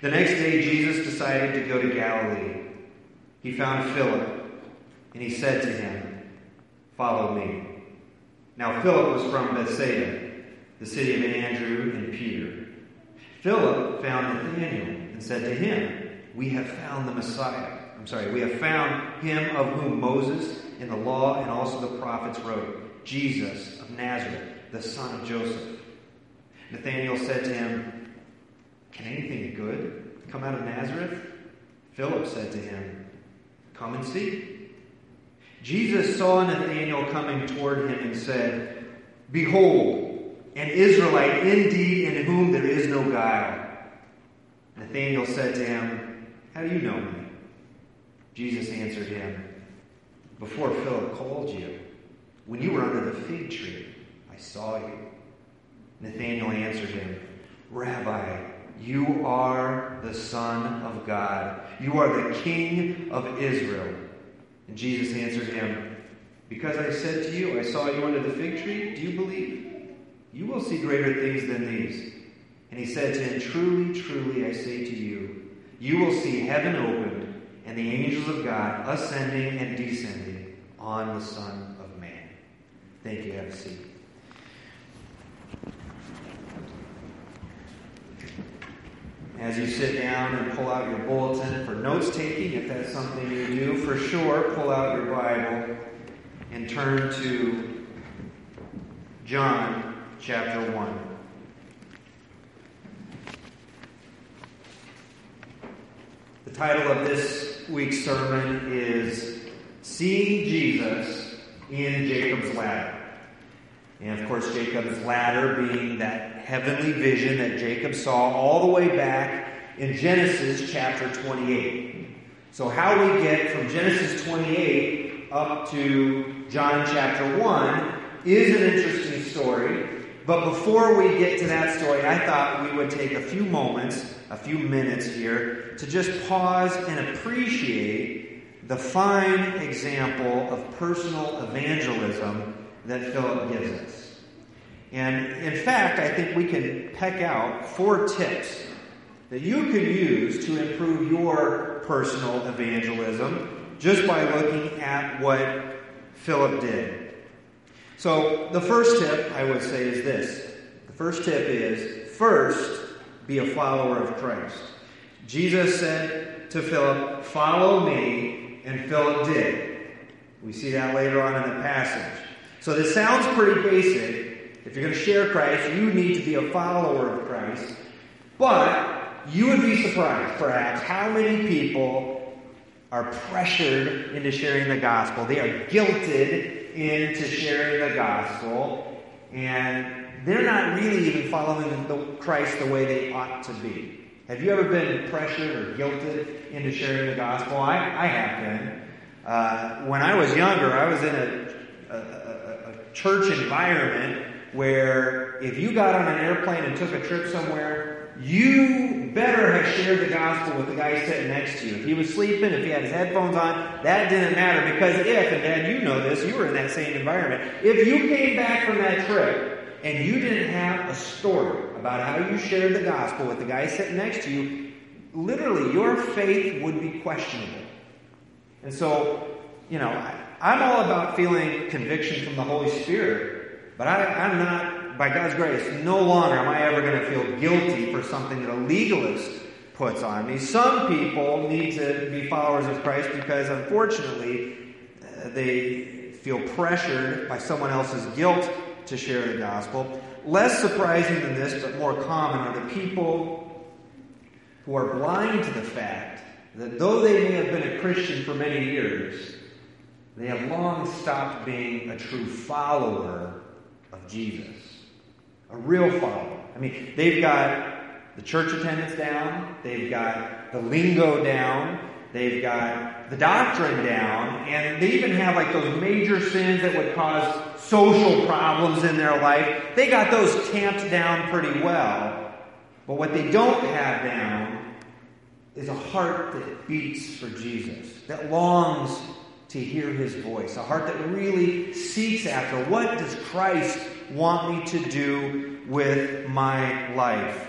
The next day, Jesus decided to go to Galilee. He found Philip, and he said to him, Follow me. Now, Philip was from Bethsaida, the city of Andrew and Peter. Philip found Nathanael and said to him, We have found the Messiah. I'm sorry, we have found him of whom Moses in the law and also the prophets wrote, Jesus of Nazareth, the son of Joseph. Nathanael said to him, Can anything good come out of Nazareth? Philip said to him, Come and see. Jesus saw Nathanael coming toward him and said, Behold, an Israelite indeed in whom there is no guile. Nathanael said to him, How do you know me? Jesus answered him, Before Philip called you, when you were under the fig tree, I saw you. Nathanael answered him, Rabbi, you are the Son of God. You are the King of Israel. And Jesus answered him, Because I said to you, I saw you under the fig tree, do you believe? You will see greater things than these. And he said to him, Truly, truly, I say to you, you will see heaven opened and the angels of God ascending and descending on the Son of Man. Thank you. Have a seat. As you sit down and pull out your bulletin for notes taking, if that's something you do, for sure, pull out your Bible and turn to John chapter 1. The title of this week's sermon is Seeing Jesus in Jacob's Ladder. And of course, Jacob's ladder being that heavenly vision that Jacob saw all the way back in Genesis chapter 28. So, how we get from Genesis 28 up to John chapter 1 is an interesting story. But before we get to that story, I thought we would take a few moments, a few minutes here, to just pause and appreciate the fine example of personal evangelism that Philip gives us. And in fact, I think we can peck out four tips that you can use to improve your personal evangelism just by looking at what Philip did. So, the first tip I would say is this the first tip is first, be a follower of Christ. Jesus said to Philip, Follow me, and Philip did. We see that later on in the passage. So this sounds pretty basic. If you're going to share Christ, you need to be a follower of Christ. But you would be surprised, perhaps, how many people are pressured into sharing the gospel. They are guilted into sharing the gospel, and they're not really even following the Christ the way they ought to be. Have you ever been pressured or guilted into sharing the gospel? I, I have been. Uh, when I was younger, I was in a, a, church environment where if you got on an airplane and took a trip somewhere, you better have shared the gospel with the guy sitting next to you. If he was sleeping, if he had his headphones on, that didn't matter because if, and Dad, you know this, you were in that same environment. If you came back from that trip and you didn't have a story about how you shared the gospel with the guy sitting next to you, literally your faith would be questionable. And so, you know, I'm all about feeling conviction from the Holy Spirit, but I, am not, by God's grace, no longer am I ever going to feel guilty for something that a legalist puts on me. Some people need to be followers of Christ because, unfortunately, uh, they feel pressured by someone else's guilt to share the gospel. Less surprising than this, but more common, are the people who are blind to the fact that though they may have been a Christian for many years, they have long stopped being a true follower Jesus. A real follower. I mean, they've got the church attendance down, they've got the lingo down, they've got the doctrine down, and they even have like those major sins that would cause social problems in their life. They got those tamped down pretty well. But what they don't have down is a heart that beats for Jesus, that longs to hear his voice, a heart that really seeks after what does Christ want me to do with my life.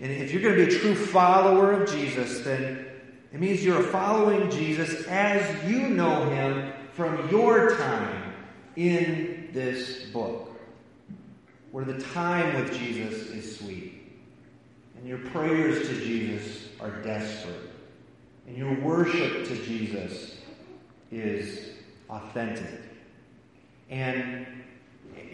And if you're going to be a true follower of Jesus, then it means you're following Jesus as you know him from your time in this book, where the time with Jesus is sweet, and your prayers to Jesus are desperate, and your worship to Jesus is authentic. And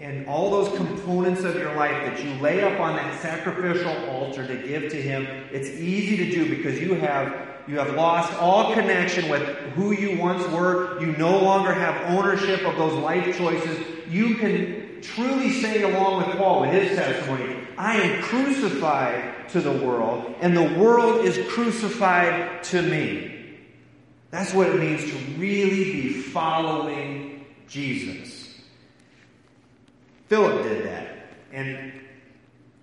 and all those components of your life that you lay up on that sacrificial altar to give to him it's easy to do because you have you have lost all connection with who you once were. You no longer have ownership of those life choices. You can truly say along with paul in his testimony i am crucified to the world and the world is crucified to me. That's what it means to really be following jesus Philip did that. And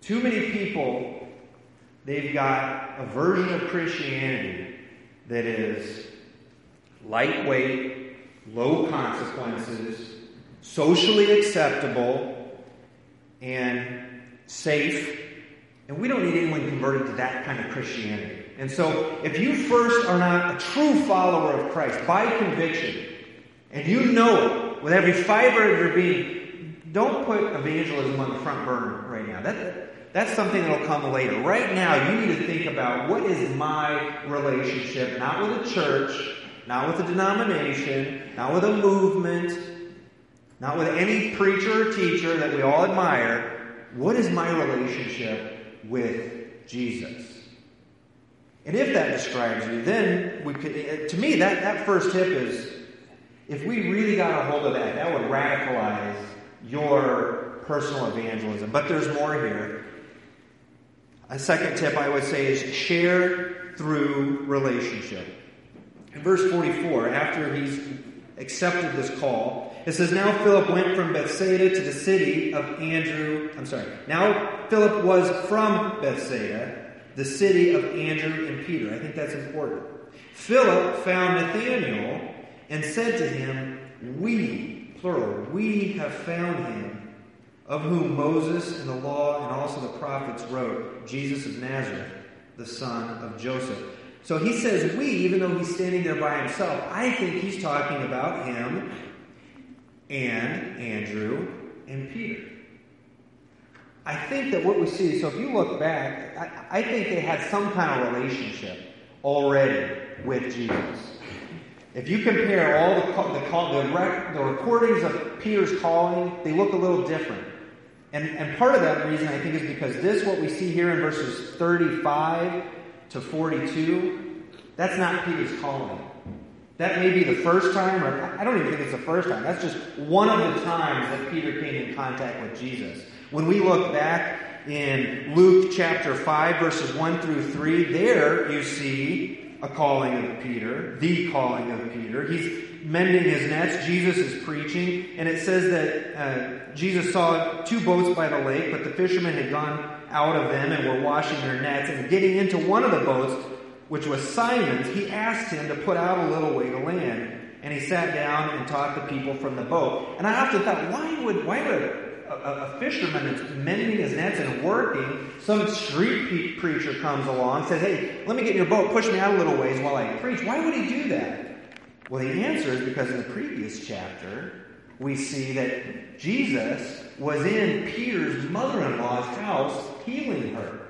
too many people, they've got a version of Christianity that is lightweight, low consequences, socially acceptable, and safe. And we don't need anyone converted to that kind of Christianity. And so, if you first are not a true follower of Christ by conviction, and you know it with every fiber of your being, don't put evangelism on the front burner right now. That, that's something that'll come later. Right now, you need to think about what is my relationship, not with a church, not with a denomination, not with a movement, not with any preacher or teacher that we all admire. What is my relationship with Jesus? And if that describes you, then we could, eh, to me, that, that first tip is if we really got a hold of that, that would radicalize your personal evangelism. But there's more here. A second tip I would say is share through relationship. In verse 44, after he's accepted this call, it says, Now Philip went from Bethsaida to the city of Andrew. I'm sorry. Now Philip was from Bethsaida, the city of Andrew and Peter. I think that's important. Philip found Nathanael and said to him, We plural, we have found him, of whom Moses and the law and also the prophets wrote, Jesus of Nazareth, the son of Joseph. So he says we, even though he's standing there by himself. I think he's talking about him and Andrew and Peter. I think that what we see, so if you look back, I, I think they had some kind of relationship already with Jesus. If you compare all the, the, the, rec, the recordings of Peter's calling, they look a little different. And, and part of that reason, I think, is because this, what we see here in verses 35 to 42, that's not Peter's calling. That may be the first time, or I don't even think it's the first time. That's just one of the times that Peter came in contact with Jesus. When we look back in Luke chapter 5, verses 1 through 3, there you see a calling of Peter, the calling of Peter. He's mending his nets. Jesus is preaching, and it says that uh, Jesus saw two boats by the lake, but the fishermen had gone out of them and were washing their nets. And getting into one of the boats, which was Simon's, he asked him to put out a little way to land. And he sat down and taught the people from the boat. And I often thought, why would why would a, a, fisherman that's mending his nets and working, some street preacher comes along, says, Hey, let me get in your boat, push me out a little ways while I preach. Why would he do that? Well, the answer is because in the previous chapter, we see that Jesus was in Peter's mother in law's house healing her.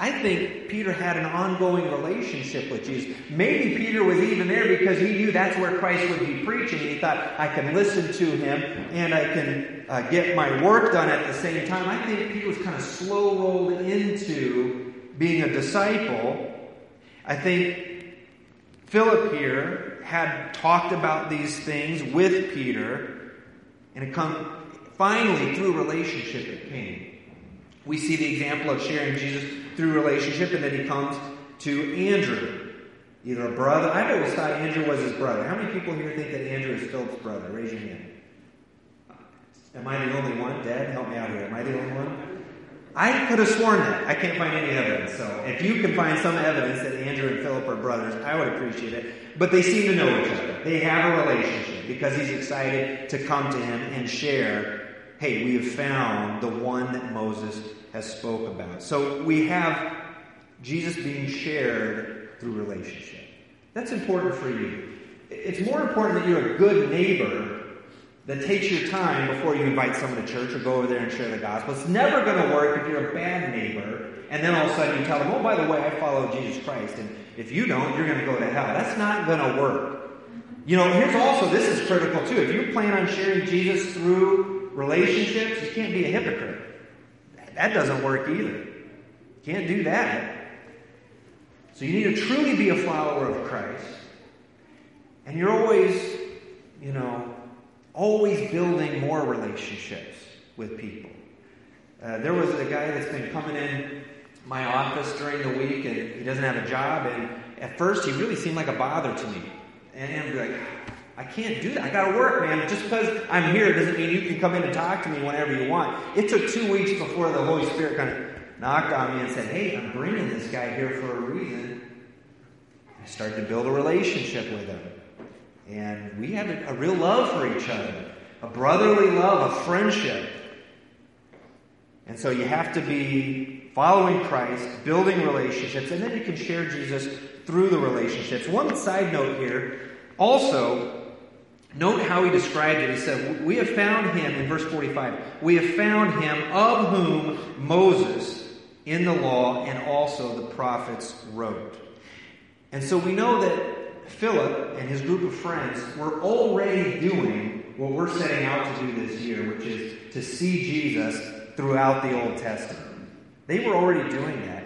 I think Peter had an ongoing relationship with Jesus. Maybe Peter was even there because he knew that's where Christ would be preaching. He thought, I can listen to him and I can uh, get my work done at the same time. I think Peter was kind of slow rolled into being a disciple. I think Philip here had talked about these things with Peter, and it come finally through relationship it came. We see the example of sharing Jesus through relationship, and then he comes to Andrew, either a brother. I've always thought Andrew was his brother. How many people here think that Andrew is Philip's brother? Raise your hand. Am I the only one? Dad, help me out here. Am I the only one? I could have sworn that. I can't find any evidence. So if you can find some evidence that Andrew and Philip are brothers, I would appreciate it. But they seem to know each other. They have a relationship because he's excited to come to him and share, hey, we have found the one that Moses has spoke about. So we have Jesus being shared through relationship. That's important for you. It's more important that you're a good neighbor that takes your time before you invite someone to church or go over there and share the gospel. It's never going to work if you're a bad neighbor and then all of a sudden you tell them, oh, by the way, I follow Jesus Christ. And if you don't, you're going to go to hell. That's not going to work. You know, here's also, this is critical too. If you plan on sharing Jesus through relationships, you can't be a hypocrite. That doesn't work either. Can't do that. So you need to truly be a follower of Christ. And you're always, you know, always building more relationships with people. Uh, there was a guy that's been coming in my office during the week and he doesn't have a job. And at first, he really seemed like a bother to me. And I'm like, I can't do that. I got to work, man. Just because I'm here doesn't mean you can come in and talk to me whenever you want. It took two weeks before the Holy Spirit kind of knocked on me and said, Hey, I'm bringing this guy here for a reason. I started to build a relationship with him. And we had a, a real love for each other, a brotherly love, a friendship. And so you have to be following Christ, building relationships, and then you can share Jesus through the relationships. One side note here also, note how he described it. He said, We have found him, in verse 45, we have found him of whom Moses in the law and also the prophets wrote. And so we know that Philip and his group of friends were already doing what we're setting out to do this year, which is to see Jesus throughout the Old Testament. They were already doing that.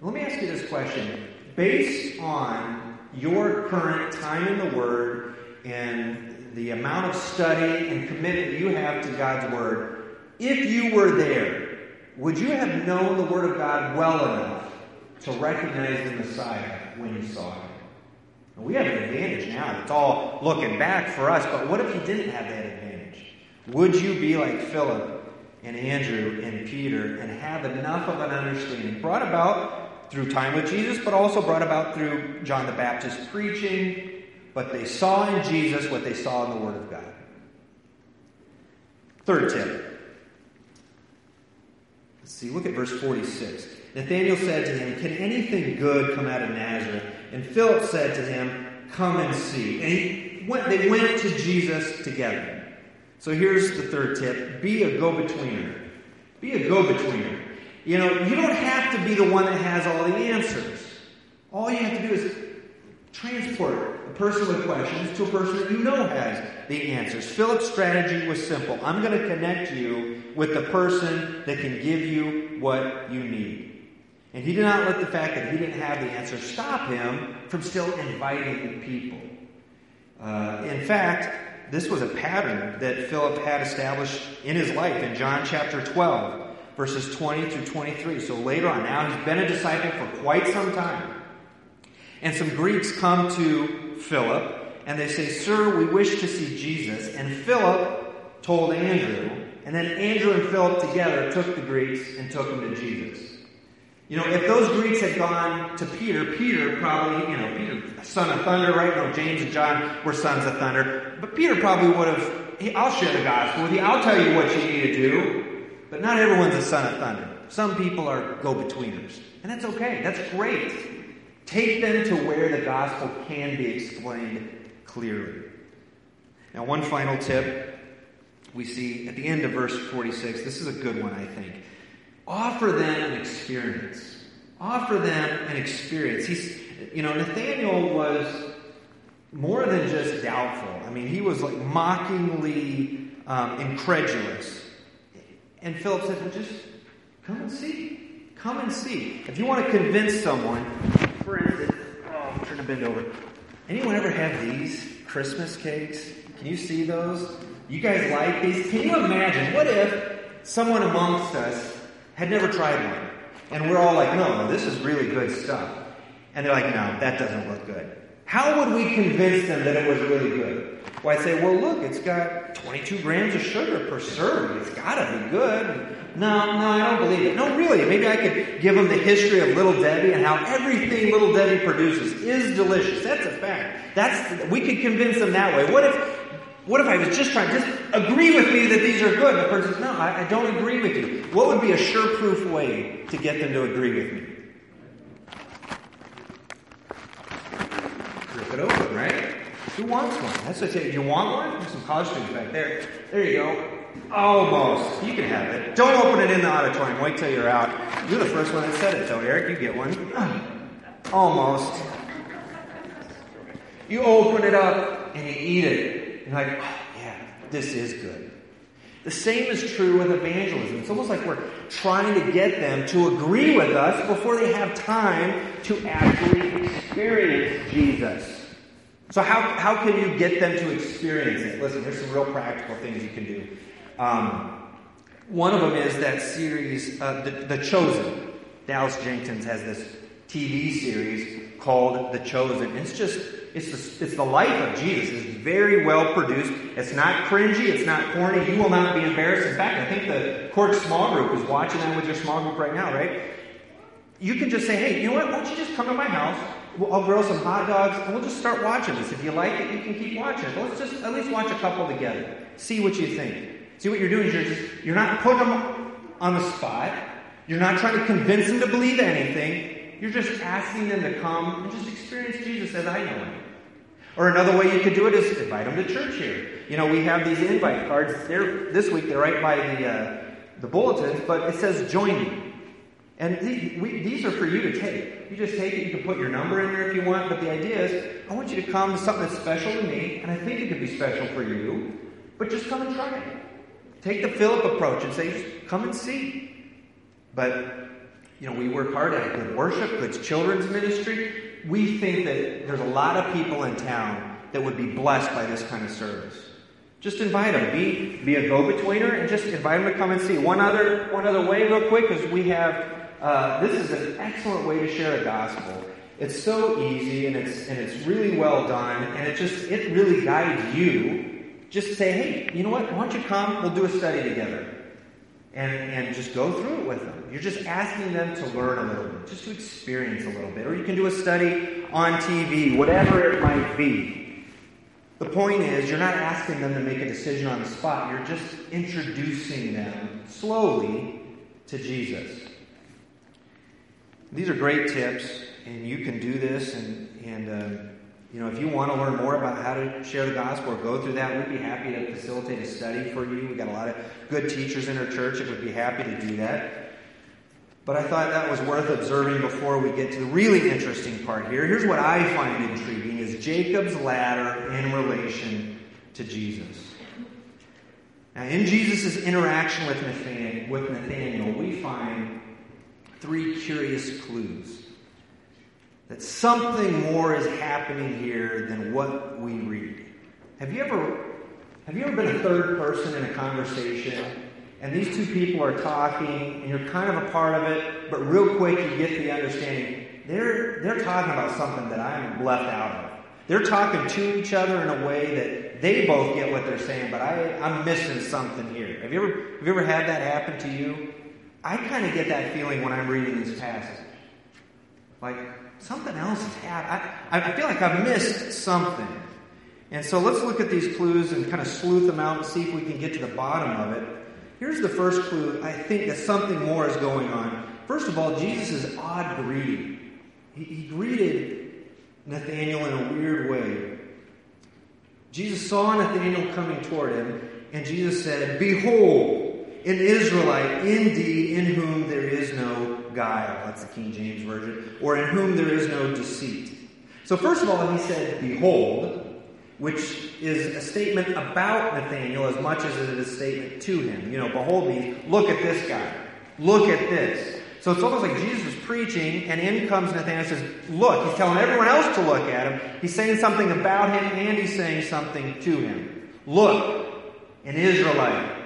Let me ask you this question. Based on your current time in the Word and the amount of study and commitment you have to God's Word, if you were there, would you have known the Word of God well enough to recognize the Messiah when you saw him? We have an advantage now. It's all looking back for us, but what if you didn't have that advantage? Would you be like Philip and Andrew and Peter and have enough of an understanding brought about through time with Jesus, but also brought about through John the Baptist preaching, but they saw in Jesus what they saw in the Word of God? Third tip. Let's see, look at verse 46. Nathanael said to him, Can anything good come out of Nazareth? And Philip said to him, Come and see. And he went, they went to Jesus together. So here's the third tip be a go betweener. Be a go betweener. You know, you don't have to be the one that has all the answers. All you have to do is transport a person with questions to a person that you know has the answers. Philip's strategy was simple I'm going to connect you with the person that can give you what you need. And he did not let the fact that he didn't have the answer stop him from still inviting people. Uh, in fact, this was a pattern that Philip had established in his life in John chapter 12, verses 20 through 23. So later on, now he's been a disciple for quite some time. And some Greeks come to Philip and they say, Sir, we wish to see Jesus. And Philip told Andrew, and then Andrew and Philip together took the Greeks and took them to Jesus. You know, if those Greeks had gone to Peter, Peter probably, you know, Peter, son of thunder, right? No, James and John were sons of thunder. But Peter probably would have, hey, I'll share the gospel with you. I'll tell you what you need to do. But not everyone's a son of thunder. Some people are go-betweeners. And that's okay. That's great. Take them to where the gospel can be explained clearly. Now, one final tip we see at the end of verse 46. This is a good one, I think. Offer them an experience. Offer them an experience. He's, you know, Nathaniel was more than just doubtful. I mean, he was like mockingly um, incredulous. And Philip said, well, just come and see. Come and see. If you want to convince someone, oh, I'm trying to bend over. Anyone ever have these Christmas cakes? Can you see those? You guys like these? Can you imagine? What if someone amongst us had never tried one. And we're all like, no, this is really good stuff. And they're like, no, that doesn't look good. How would we convince them that it was really good? Well, I'd say, well, look, it's got 22 grams of sugar per serving. It's got to be good. No, no, I don't believe it. No, really. Maybe I could give them the history of Little Debbie and how everything Little Debbie produces is delicious. That's a fact. That's we could convince them that way. What if What if I was just trying, to just agree with me that these are good? The person says, no, I, I don't agree with you. What would be a sure proof way to get them to agree with me? It open, right? Who wants one? That's what I say. You want one? There's some college students back there. There you go. Almost. You can have it. Don't open it in the auditorium. Wait till you're out. You're the first one that said it, though, Eric. You get one. Almost. You open it up and you eat it. You're like, oh, yeah, this is good. The same is true with evangelism. It's almost like we're trying to get them to agree with us before they have time to actually experience Jesus. So, how, how can you get them to experience it? Listen, there's some real practical things you can do. Um, one of them is that series, uh, the, the Chosen. Dallas Jenkins has this TV series called The Chosen. It's just, it's the, it's the life of Jesus. It's very well produced. It's not cringy. It's not corny. You will not be embarrassed. In fact, I think the Court Small Group is watching that with your small group right now, right? You can just say, hey, you know what? Why don't you just come to my house? I'll grill some hot dogs, and we'll just start watching this. If you like it, you can keep watching. But let's just at least watch a couple together. See what you think. See what you're doing you're just you're not putting them on the spot. You're not trying to convince them to believe anything. You're just asking them to come and just experience Jesus as I know him. Or another way you could do it is invite them to church here. You know, we have these invite cards. They're, this week they're right by the uh, the bulletins, but it says "Join me." And these, we, these are for you to take. You just take it, you can put your number in there if you want, but the idea is I want you to come to something that's special to me, and I think it could be special for you, but just come and try it. Take the Philip approach and say, just come and see. But, you know, we work hard at good worship, good children's ministry. We think that there's a lot of people in town that would be blessed by this kind of service. Just invite them. Be, be a go-betweener and just invite them to come and see. One other, one other way, real quick, is we have uh, this is an excellent way to share the gospel. It's so easy and it's and it's really well done and it just it really guides you. Just say, hey, you know what? Why don't you come? We'll do a study together. And, and just go through it with them. You're just asking them to learn a little bit, just to experience a little bit. Or you can do a study on TV, whatever it might be. The point is, you're not asking them to make a decision on the spot. You're just introducing them slowly to Jesus. These are great tips, and you can do this. And, and uh, you know, if you want to learn more about how to share the gospel or go through that, we'd be happy to facilitate a study for you. We've got a lot of good teachers in our church that would be happy to do that. But I thought that was worth observing before we get to the really interesting part here. Here's what I find intriguing is Jacob's ladder in relation to Jesus. Now, in Jesus' interaction with Nathaniel, with Nathaniel, we find three curious clues that something more is happening here than what we read. Have you ever have you ever been a third person in a conversation and these two people are talking and you're kind of a part of it, but real quick you get the understanding they're they're talking about something that I'm left out of. They're talking to each other in a way that they both get what they're saying, but I, I'm missing something here. Have you ever have you ever had that happen to you? I kind of get that feeling when I'm reading this passage. Like something else has happened. I, I feel like I've missed something. And so let's look at these clues and kind of sleuth them out and see if we can get to the bottom of it. Here's the first clue. I think that something more is going on. First of all, Jesus' is odd greeting. He, he greeted Nathanael in a weird way. Jesus saw Nathanael coming toward him, and Jesus said, Behold, an Israelite indeed in whom there is no guile. That's the King James Version. Or in whom there is no deceit. So, first of all, he said, Behold, which is a statement about Nathaniel as much as it is a statement to him. You know, behold me, look at this guy. Look at this. So it's almost like Jesus is preaching, and in comes Nathaniel and says, Look, he's telling everyone else to look at him. He's saying something about him, and he's saying something to him. Look, an Israelite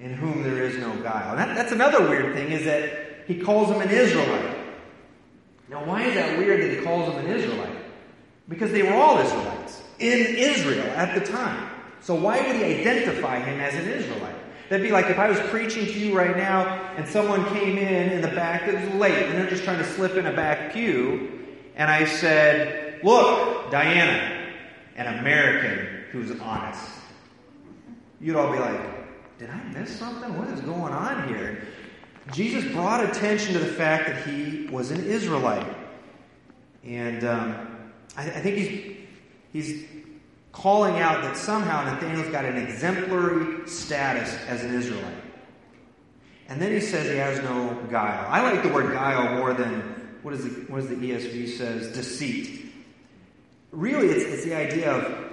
in whom there is no guile. That, that's another weird thing is that he calls him an Israelite. Now, why is that weird that he calls him an Israelite? Because they were all Israelites in Israel at the time. So why would he identify him as an Israelite? That'd be like if I was preaching to you right now and someone came in in the back that was late and they're just trying to slip in a back pew and I said, Look, Diana, an American who's honest. you'd all be like, did I miss something? What is going on here? Jesus brought attention to the fact that he was an Israelite. And um, I, I think he's, he's calling out that somehow Nathaniel's got an exemplary status as an Israelite. And then he says he has no guile. I like the word guile more than what, is the, what does the ESV says? Deceit. Really, it's, it's the idea of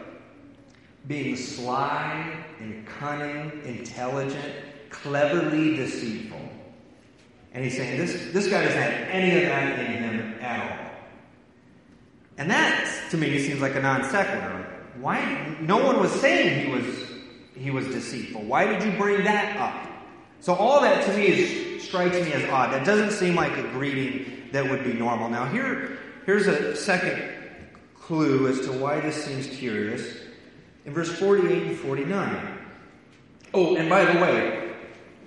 being sly and cunning, intelligent, cleverly deceitful. And he's saying this, this guy doesn't have any of that in him at all. And that, to me, seems like a non sequitur. Why? No one was saying he was he was deceitful. Why did you bring that up? So all that to me is, strikes me as odd. That doesn't seem like a greeting that would be normal. Now here, here's a second clue as to why this seems curious. In verse 48 and 49. Oh, and by the way,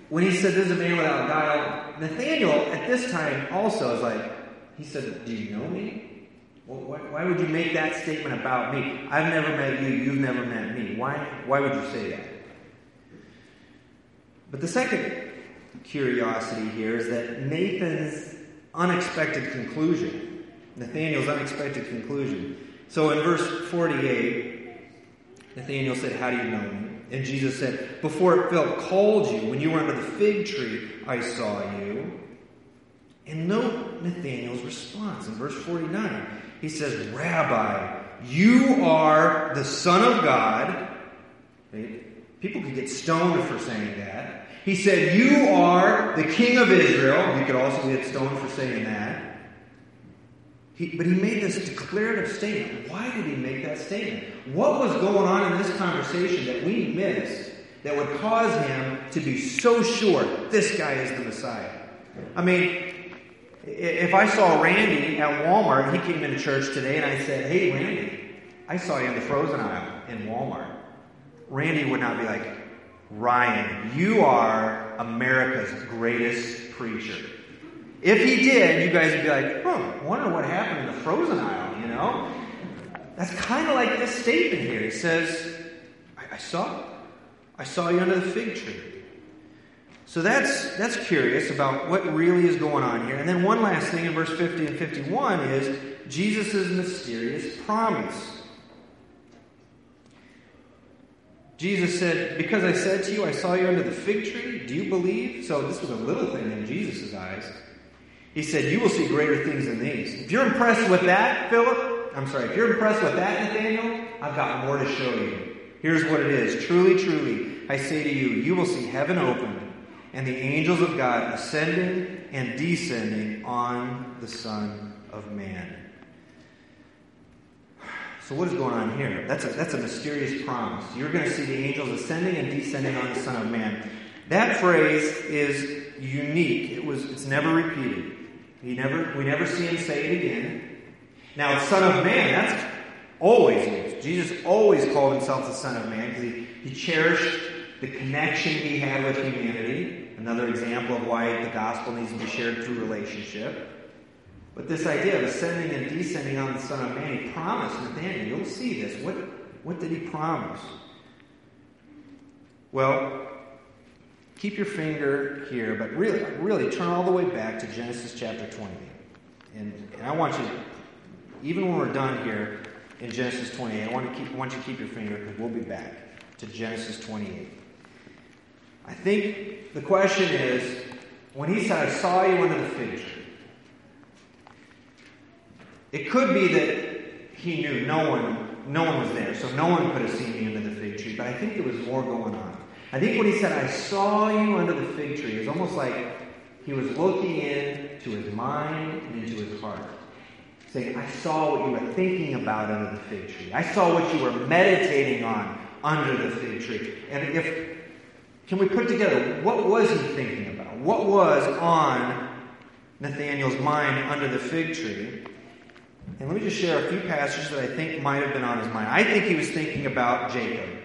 when he said, This is a man without guile, Nathaniel at this time also is like, He said, Do you know me? Well, why, why, would you make that statement about me? I've never met you, you've never met me. Why, why would you say that? But the second curiosity here is that Nathan's unexpected conclusion, Nathaniel's unexpected conclusion. So in verse 48, Nathaniel said, How do you know me? And Jesus said, Before Philip called you, when you were under the fig tree, I saw you. And note Nathanael's response in verse 49. He says, Rabbi, you are the Son of God. People could get stoned for saying that. He said, You are the King of Israel. You could also get stoned for saying that. He, but he made this declarative statement. Why did he make that statement? What was going on in this conversation that we missed that would cause him to be so sure this guy is the Messiah? I mean, if I saw Randy at Walmart, he came into church today, and I said, Hey, Randy, I saw you in the frozen aisle in Walmart. Randy would not be like, Ryan, you are America's greatest preacher. If he did, you guys would be like, huh, wonder what happened in the frozen aisle, you know? That's kind of like this statement here. He says, I, I saw, I saw you under the fig tree. So that's that's curious about what really is going on here. And then one last thing in verse 50 and 51 is Jesus' mysterious promise. Jesus said, Because I said to you, I saw you under the fig tree, do you believe? So this was a little thing in Jesus' eyes. He said, You will see greater things than these. If you're impressed with that, Philip, I'm sorry, if you're impressed with that, Nathaniel, I've got more to show you. Here's what it is. Truly, truly, I say to you, you will see heaven opened and the angels of God ascending and descending on the Son of Man. So, what is going on here? That's a, that's a mysterious promise. You're going to see the angels ascending and descending on the Son of Man. That phrase is unique. It was, it's never repeated. He never, we never see him say it again. Now, Son of Man, that's always used. Jesus always called himself the Son of Man because he, he cherished the connection he had with humanity. Another example of why the gospel needs to be shared through relationship. But this idea of ascending and descending on the Son of Man, he promised Nathaniel, you'll see this. What, what did he promise? Well, keep your finger here, but really, really turn all the way back to Genesis chapter 28. And, and I want you, even when we're done here in Genesis 28, I want, to keep, want you to keep your finger because we'll be back to Genesis 28. I think the question is when he said, I saw you under the fig tree, it could be that he knew no one, no one was there, so no one could have seen me under the fig tree. But I think there was more going on. I think when he said, "I saw you under the fig tree," it's almost like he was looking into his mind and into his heart, saying, "I saw what you were thinking about under the fig tree. I saw what you were meditating on under the fig tree." And if can we put together what was he thinking about? What was on Nathaniel's mind under the fig tree? And let me just share a few passages that I think might have been on his mind. I think he was thinking about Jacob.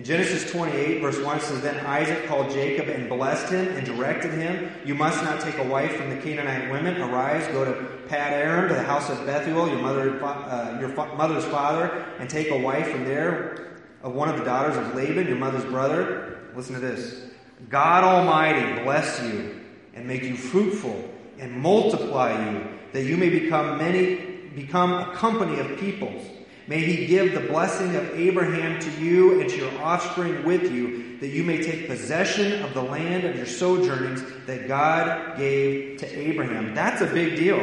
In Genesis 28, verse 1 says, Then Isaac called Jacob and blessed him and directed him, You must not take a wife from the Canaanite women. Arise, go to Pad Aram, to the house of Bethuel, your, mother, uh, your fa- mother's father, and take a wife from there. of one of the daughters of Laban, your mother's brother? Listen to this. God Almighty bless you and make you fruitful and multiply you, that you may become many, become a company of peoples. May he give the blessing of Abraham to you and to your offspring with you, that you may take possession of the land of your sojournings that God gave to Abraham. That's a big deal.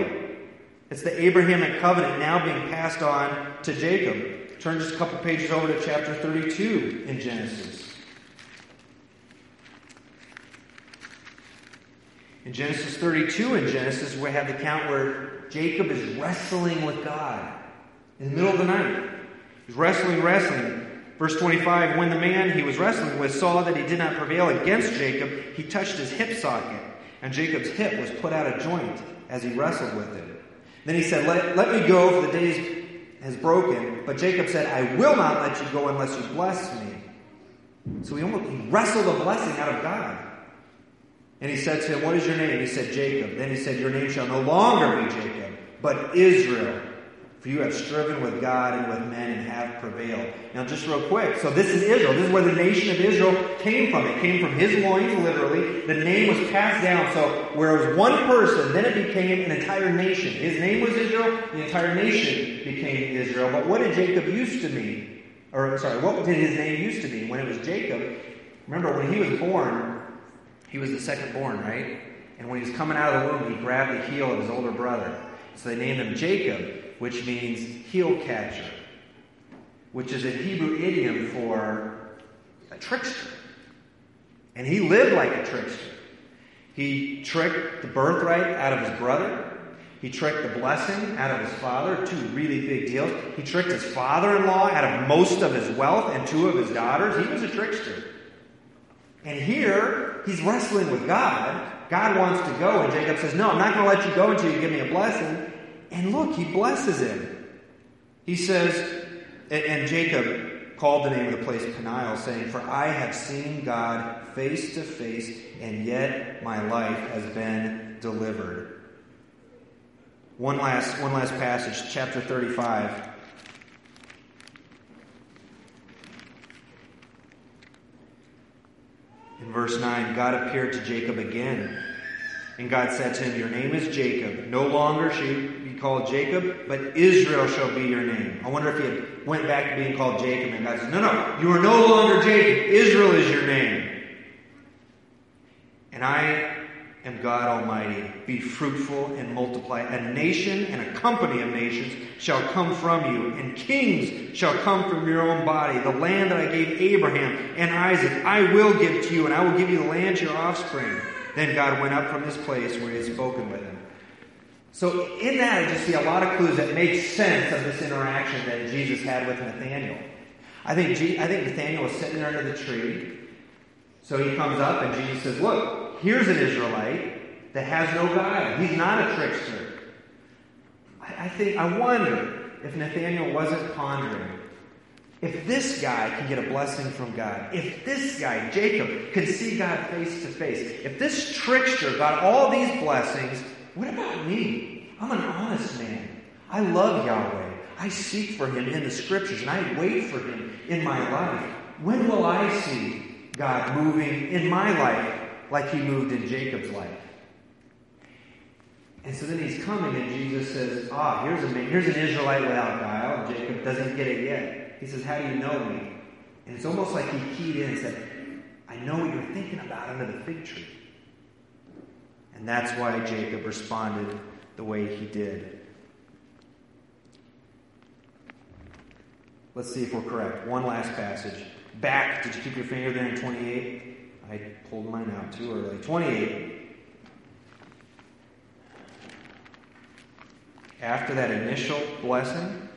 It's the Abrahamic covenant now being passed on to Jacob. Turn just a couple pages over to chapter 32 in Genesis. In Genesis 32, in Genesis, we have the account where Jacob is wrestling with God in the middle of the night. He's wrestling, wrestling. Verse 25 When the man he was wrestling with saw that he did not prevail against Jacob, he touched his hip socket, and Jacob's hip was put out of joint as he wrestled with it. Then he said, Let, let me go, for the day has broken. But Jacob said, I will not let you go unless you bless me. So he, almost, he wrestled a blessing out of God. And he said to him, What is your name? He said, Jacob. Then he said, Your name shall no longer be Jacob, but Israel. For you have striven with God and with men and have prevailed. Now, just real quick. So, this is Israel. This is where the nation of Israel came from. It came from his loins, literally. The name was passed down. So, where it was one person, then it became an entire nation. His name was Israel. The entire nation became Israel. But what did Jacob used to mean? Or, sorry, what did his name used to mean? When it was Jacob, remember, when he was born, he was the second born, right? And when he was coming out of the womb, he grabbed the heel of his older brother. So they named him Jacob, which means heel catcher, which is a Hebrew idiom for a trickster. And he lived like a trickster. He tricked the birthright out of his brother. He tricked the blessing out of his father, two really big deals. He tricked his father in law out of most of his wealth and two of his daughters. He was a trickster. And here, he's wrestling with God. God wants to go, and Jacob says, No, I'm not going to let you go until you give me a blessing. And look, he blesses him. He says, and, Jacob called the name of the place Peniel, saying, For I have seen God face to face, and yet my life has been delivered. One last, one last passage, chapter 35. In verse 9, God appeared to Jacob again. And God said to him, Your name is Jacob. No longer be called Jacob, but Israel shall be your name. I wonder if he had went back to being called Jacob, and God says, No, no, you are no longer Jacob. Israel is your name. And I am God Almighty. Be fruitful and multiply. A nation and a company of nations shall come from you, and kings shall come from your own body. The land that I gave Abraham and Isaac, I will give to you, and I will give you the land to your offspring. Then God went up from his place where he had spoken with him. So in that, I just see a lot of clues that make sense of this interaction that Jesus had with Nathaniel. I think, G- I think Nathaniel was sitting there under the tree. So he comes up and Jesus says, Look, here's an Israelite that has no guile. He's not a trickster. I, I think, I wonder if Nathaniel wasn't pondering. If this guy can get a blessing from God, if this guy, Jacob, can see God face to face, if this trickster got all these blessings, what about me? I'm an honest man. I love Yahweh. I seek for him in the scriptures and I wait for him in my life. When will I see God moving in my life like he moved in Jacob's life? And so then he's coming, and Jesus says, Ah, here's, a, man, here's an Israelite without guile. Jacob doesn't get it yet. He says, How do you know me? And it's almost like he keyed in and said, I know what you're thinking about under the fig tree. And that's why Jacob responded the way he did. Let's see if we're correct. One last passage. Back, did you keep your finger there in 28? I pulled mine out too early. 28. After that initial blessing,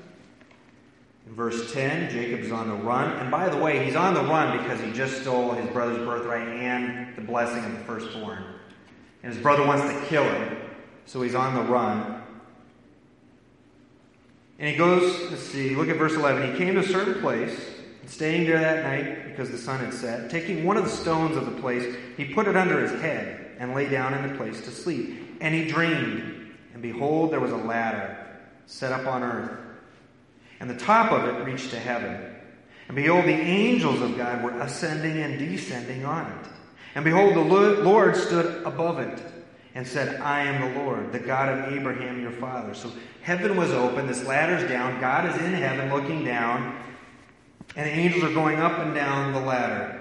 in verse 10, Jacob's on the run. And by the way, he's on the run because he just stole his brother's birthright and the blessing of the firstborn. And his brother wants to kill him, so he's on the run. And he goes, let's see, look at verse 11. He came to a certain place, staying there that night because the sun had set. Taking one of the stones of the place, he put it under his head and lay down in the place to sleep. And he dreamed. And behold, there was a ladder set up on earth, and the top of it reached to heaven. And behold, the angels of God were ascending and descending on it. And behold, the Lord stood above it and said, I am the Lord, the God of Abraham your father. So heaven was open, this ladder's down, God is in heaven looking down, and the angels are going up and down the ladder.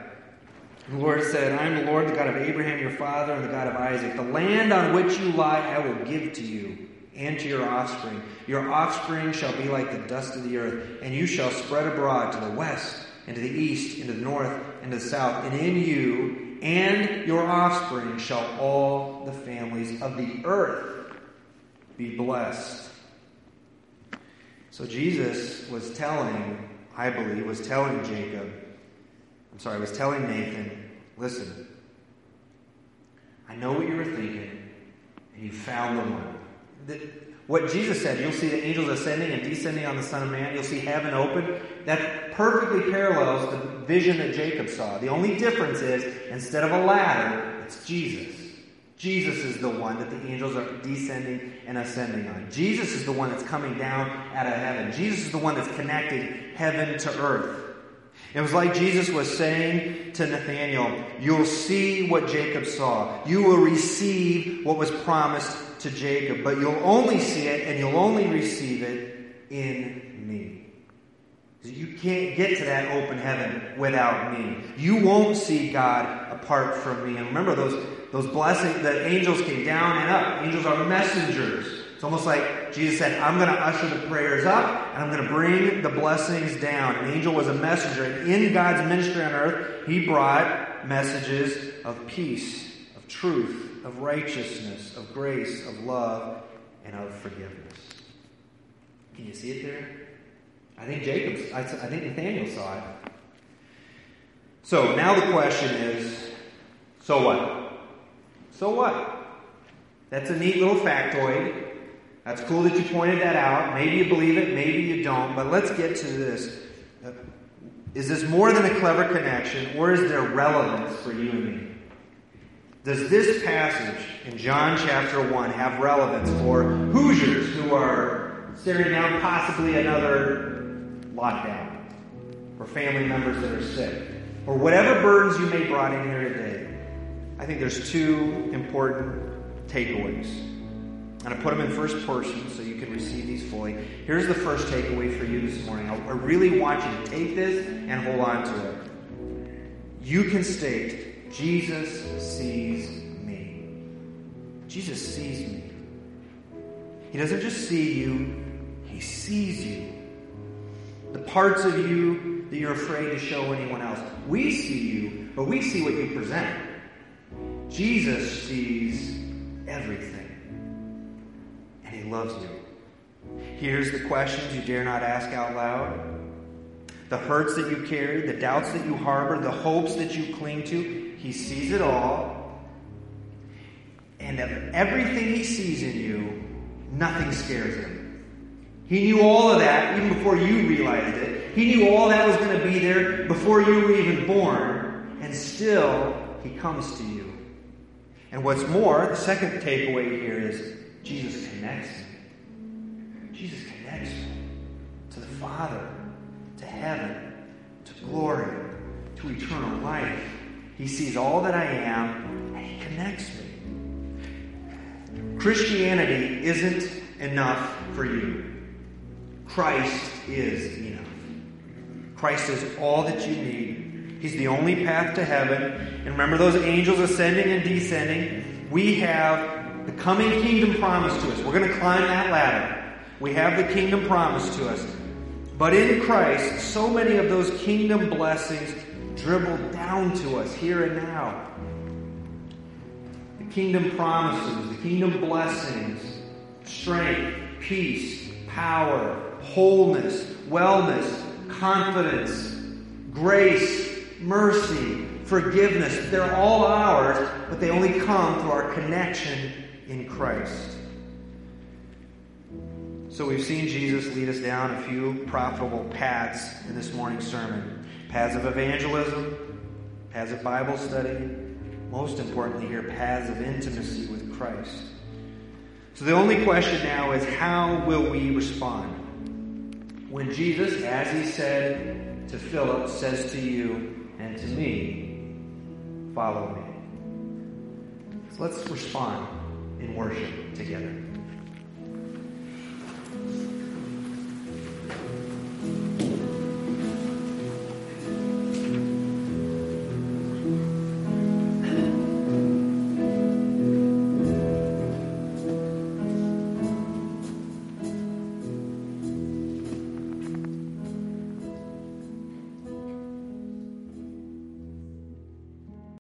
The Lord said, I am the Lord, the God of Abraham your father, and the God of Isaac. The land on which you lie I will give to you and to your offspring. Your offspring shall be like the dust of the earth, and you shall spread abroad to the west, and to the east, and to the north, and to the south. And in you and your offspring shall all the families of the earth be blessed. So Jesus was telling, I believe, was telling Jacob, I'm sorry, was telling Nathan, listen, I know what you were thinking, and you found the one what Jesus said, you'll see the angels ascending and descending on the Son of Man. You'll see heaven open. That perfectly parallels the vision that Jacob saw. The only difference is instead of a ladder, it's Jesus. Jesus is the one that the angels are descending and ascending on. Jesus is the one that's coming down out of heaven. Jesus is the one that's connecting heaven to earth. It was like Jesus was saying to Nathanael, You'll see what Jacob saw. You will receive what was promised to Jacob, but you'll only see it and you'll only receive it in me. You can't get to that open heaven without me. You won't see God apart from me. And remember those, those blessings, the angels came down and up. Angels are messengers. It's almost like Jesus said, I'm going to usher the prayers up and I'm going to bring the blessings down. An angel was a messenger. And in God's ministry on earth, he brought messages of peace, of truth, of righteousness, of grace, of love, and of forgiveness. Can you see it there? I think Jacob's, I, I think Nathanael saw it. So now the question is so what? So what? That's a neat little factoid. That's cool that you pointed that out. Maybe you believe it, maybe you don't, but let's get to this. Uh, is this more than a clever connection, or is there relevance for you and me? Does this passage in John chapter 1 have relevance for Hoosiers who are staring down possibly another lockdown, or family members that are sick, or whatever burdens you may brought in here today? I think there's two important takeaways. And I put them in first person so you can receive these fully. Here's the first takeaway for you this morning. I really want you to take this and hold on to it. You can state Jesus sees me. Jesus sees me. He doesn't just see you, He sees you. The parts of you that you're afraid to show anyone else. We see you, but we see what you present. Jesus sees everything, and He loves you. Here's the questions you dare not ask out loud the hurts that you carry, the doubts that you harbor, the hopes that you cling to. He sees it all. And of everything he sees in you, nothing scares him. He knew all of that even before you realized it. He knew all that was going to be there before you were even born. And still, he comes to you. And what's more, the second takeaway here is Jesus connects me. Jesus connects me to the Father, to heaven, to glory, to eternal life. He sees all that I am, and He connects me. Christianity isn't enough for you. Christ is enough. Christ is all that you need. He's the only path to heaven. And remember those angels ascending and descending? We have the coming kingdom promised to us. We're going to climb that ladder. We have the kingdom promised to us. But in Christ, so many of those kingdom blessings dribbled down to us here and now. The kingdom promises, the kingdom blessings, strength, peace, power, wholeness, wellness, confidence, grace, mercy, forgiveness. They're all ours, but they only come through our connection in Christ. So we've seen Jesus lead us down a few profitable paths in this morning's sermon paths of evangelism, paths of Bible study, most importantly, here, paths of intimacy with Christ. So the only question now is how will we respond? When Jesus, as he said to Philip says to you and to me, Follow me. So let's respond in worship together.